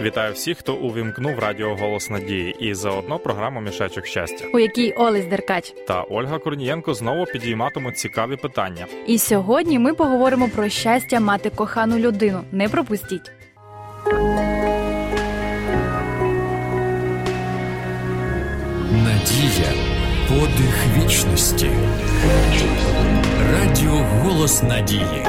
Вітаю всіх, хто увімкнув радіо Голос Надії і заодно програму Мішечок щастя. у якій Олесь Деркач. Та Ольга Корнієнко знову підійматимуть цікаві питання. І сьогодні ми поговоримо про щастя мати кохану людину. Не пропустіть. Надія подих вічності. Радіо Голос Надії.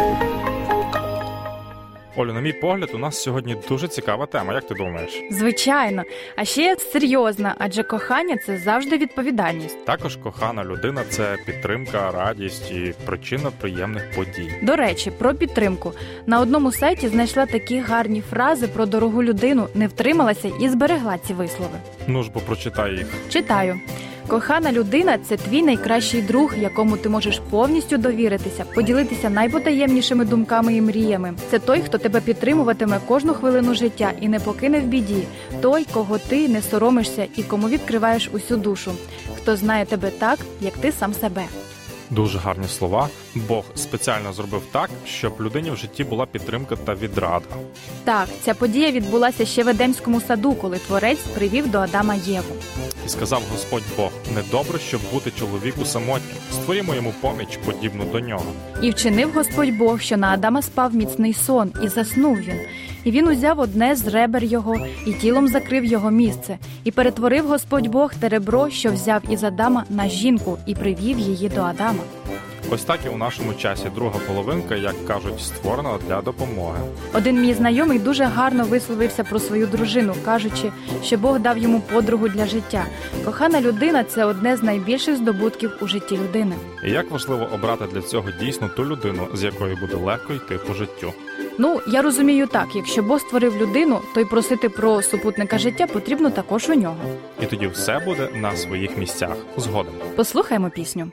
Олю, на мій погляд, у нас сьогодні дуже цікава тема. Як ти думаєш? Звичайно, а ще серйозна, адже кохання це завжди відповідальність. Також кохана людина це підтримка, радість і причина приємних подій. До речі, про підтримку на одному сайті знайшла такі гарні фрази про дорогу людину, не втрималася і зберегла ці вислови. Ну ж бо прочитай їх. Читаю. Кохана людина це твій найкращий друг, якому ти можеш повністю довіритися, поділитися найпотаємнішими думками і мріями. Це той, хто тебе підтримуватиме кожну хвилину життя і не покине в біді. Той, кого ти не соромишся і кому відкриваєш усю душу. Хто знає тебе так, як ти сам себе. Дуже гарні слова. Бог спеціально зробив так, щоб людині в житті була підтримка та відрада. Так, ця подія відбулася ще в Едемському саду, коли творець привів до Адама Єву. І сказав Господь Бог: недобре, щоб бути чоловіку самотнім. Створімо йому поміч, подібну до нього. І вчинив Господь Бог, що на Адама спав міцний сон, і заснув він. І він узяв одне з ребер його і тілом закрив його місце, і перетворив Господь Бог те ребро, що взяв із Адама на жінку, і привів її до Адама. Ось так і у нашому часі друга половинка, як кажуть, створена для допомоги. Один мій знайомий дуже гарно висловився про свою дружину, кажучи, що Бог дав йому подругу для життя. Кохана людина це одне з найбільших здобутків у житті людини. І як важливо обрати для цього дійсно ту людину, з якою буде легко йти по життю. Ну я розумію так: якщо Бог створив людину, то й просити про супутника життя потрібно також у нього. І тоді все буде на своїх місцях згодом. Послухаймо пісню.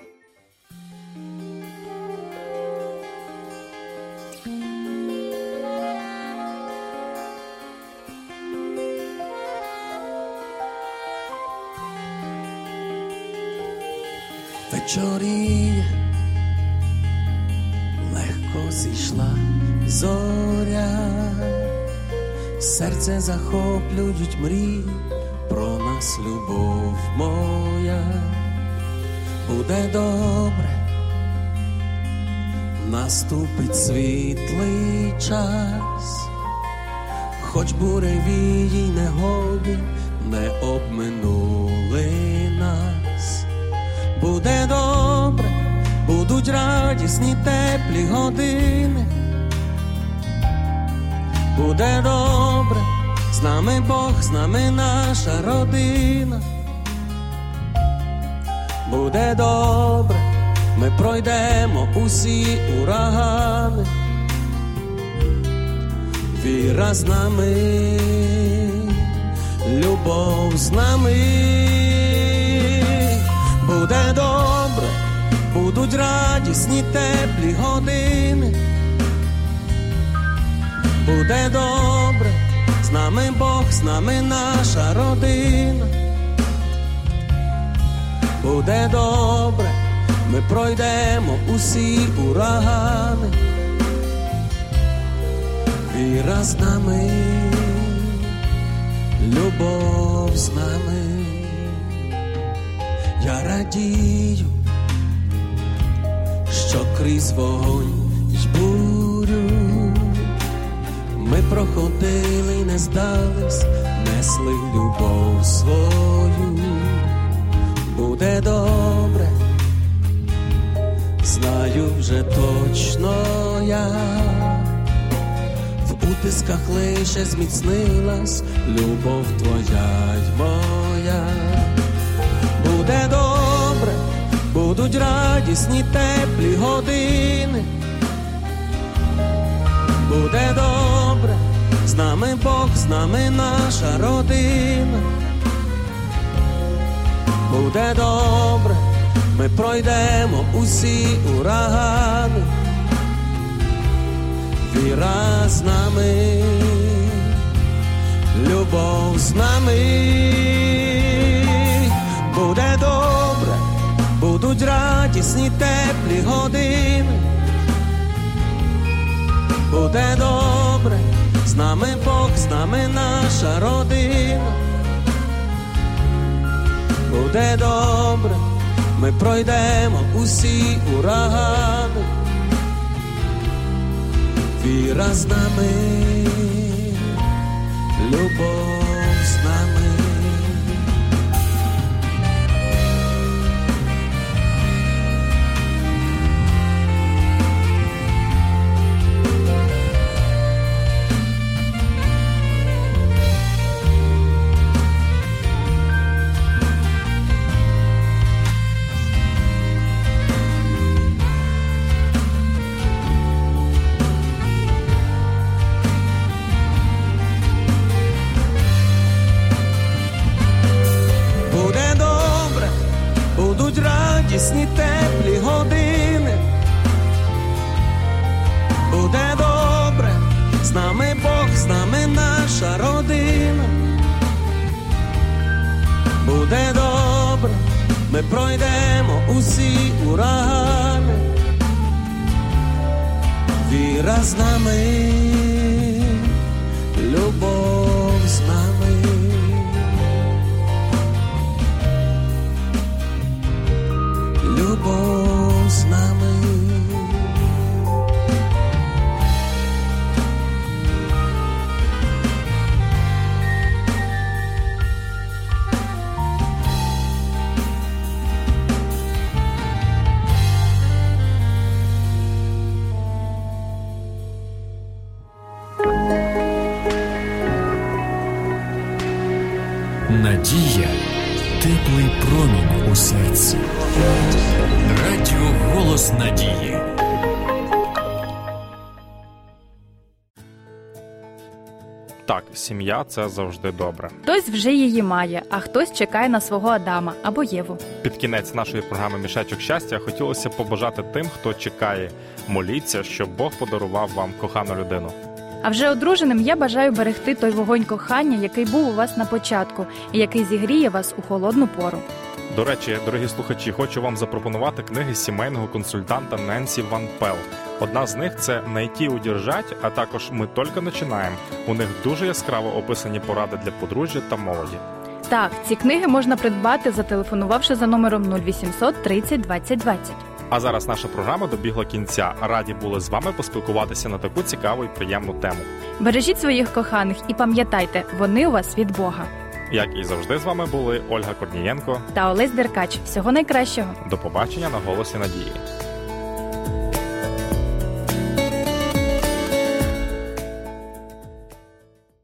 Вечоріє, легко зійшла зоря, серце захоплюють мрії про нас, любов моя, буде добре, наступить світлий час, хоч буревії негоди не обминули нас. Буде добре, будуть радісні теплі години. Буде добре, з нами Бог, з нами наша родина. Буде добре, ми пройдемо усі урагани. Віра з нами, любов з нами буде добре, будуть радісні теплі години. Буде добре, з нами Бог, з нами наша родина. Буде добре, ми пройдемо усі урагани. Віра з нами, любов з нами я радію, що крізь вогонь й бурю. Ми проходили, не здались, несли любов свою, буде добре, знаю вже точно я. В утисках лише зміцнилась любов твоя й моя. Буде добре, будуть радісні теплі години. Буде добре, з нами Бог, з нами наша родина. Буде добре, ми пройдемо усі урагани. Віра з нами, любов з нами радісні теплі години. Буде добре, з нами Бог, з нами наша родина. Буде добре, ми пройдемо усі урагани. Віра з нами, любов Буде добре, ми пройдемо усі урагани. Віра з нами, любов з Надія теплий промінь у серці. Радіо Голос Надії. Так, сім'я це завжди добре. Хтось вже її має, а хтось чекає на свого Адама або Єву. Під кінець нашої програми Мішечок щастя хотілося побажати тим, хто чекає, моліться, щоб Бог подарував вам кохану людину. А вже одруженим я бажаю берегти той вогонь кохання, який був у вас на початку, і який зігріє вас у холодну пору. До речі, дорогі слухачі, хочу вам запропонувати книги сімейного консультанта Ненсі Ван Пел. Одна з них це «Найти удержать», а також ми тільки починаємо. У них дуже яскраво описані поради для подружжя та молоді. Так, ці книги можна придбати, зателефонувавши за номером 0800 30 20 20. А зараз наша програма добігла кінця. Раді були з вами поспілкуватися на таку цікаву і приємну тему. Бережіть своїх коханих і пам'ятайте, вони у вас від Бога. Як і завжди, з вами були Ольга Корнієнко. Та Олесь Деркач. Всього найкращого. До побачення на голосі надії.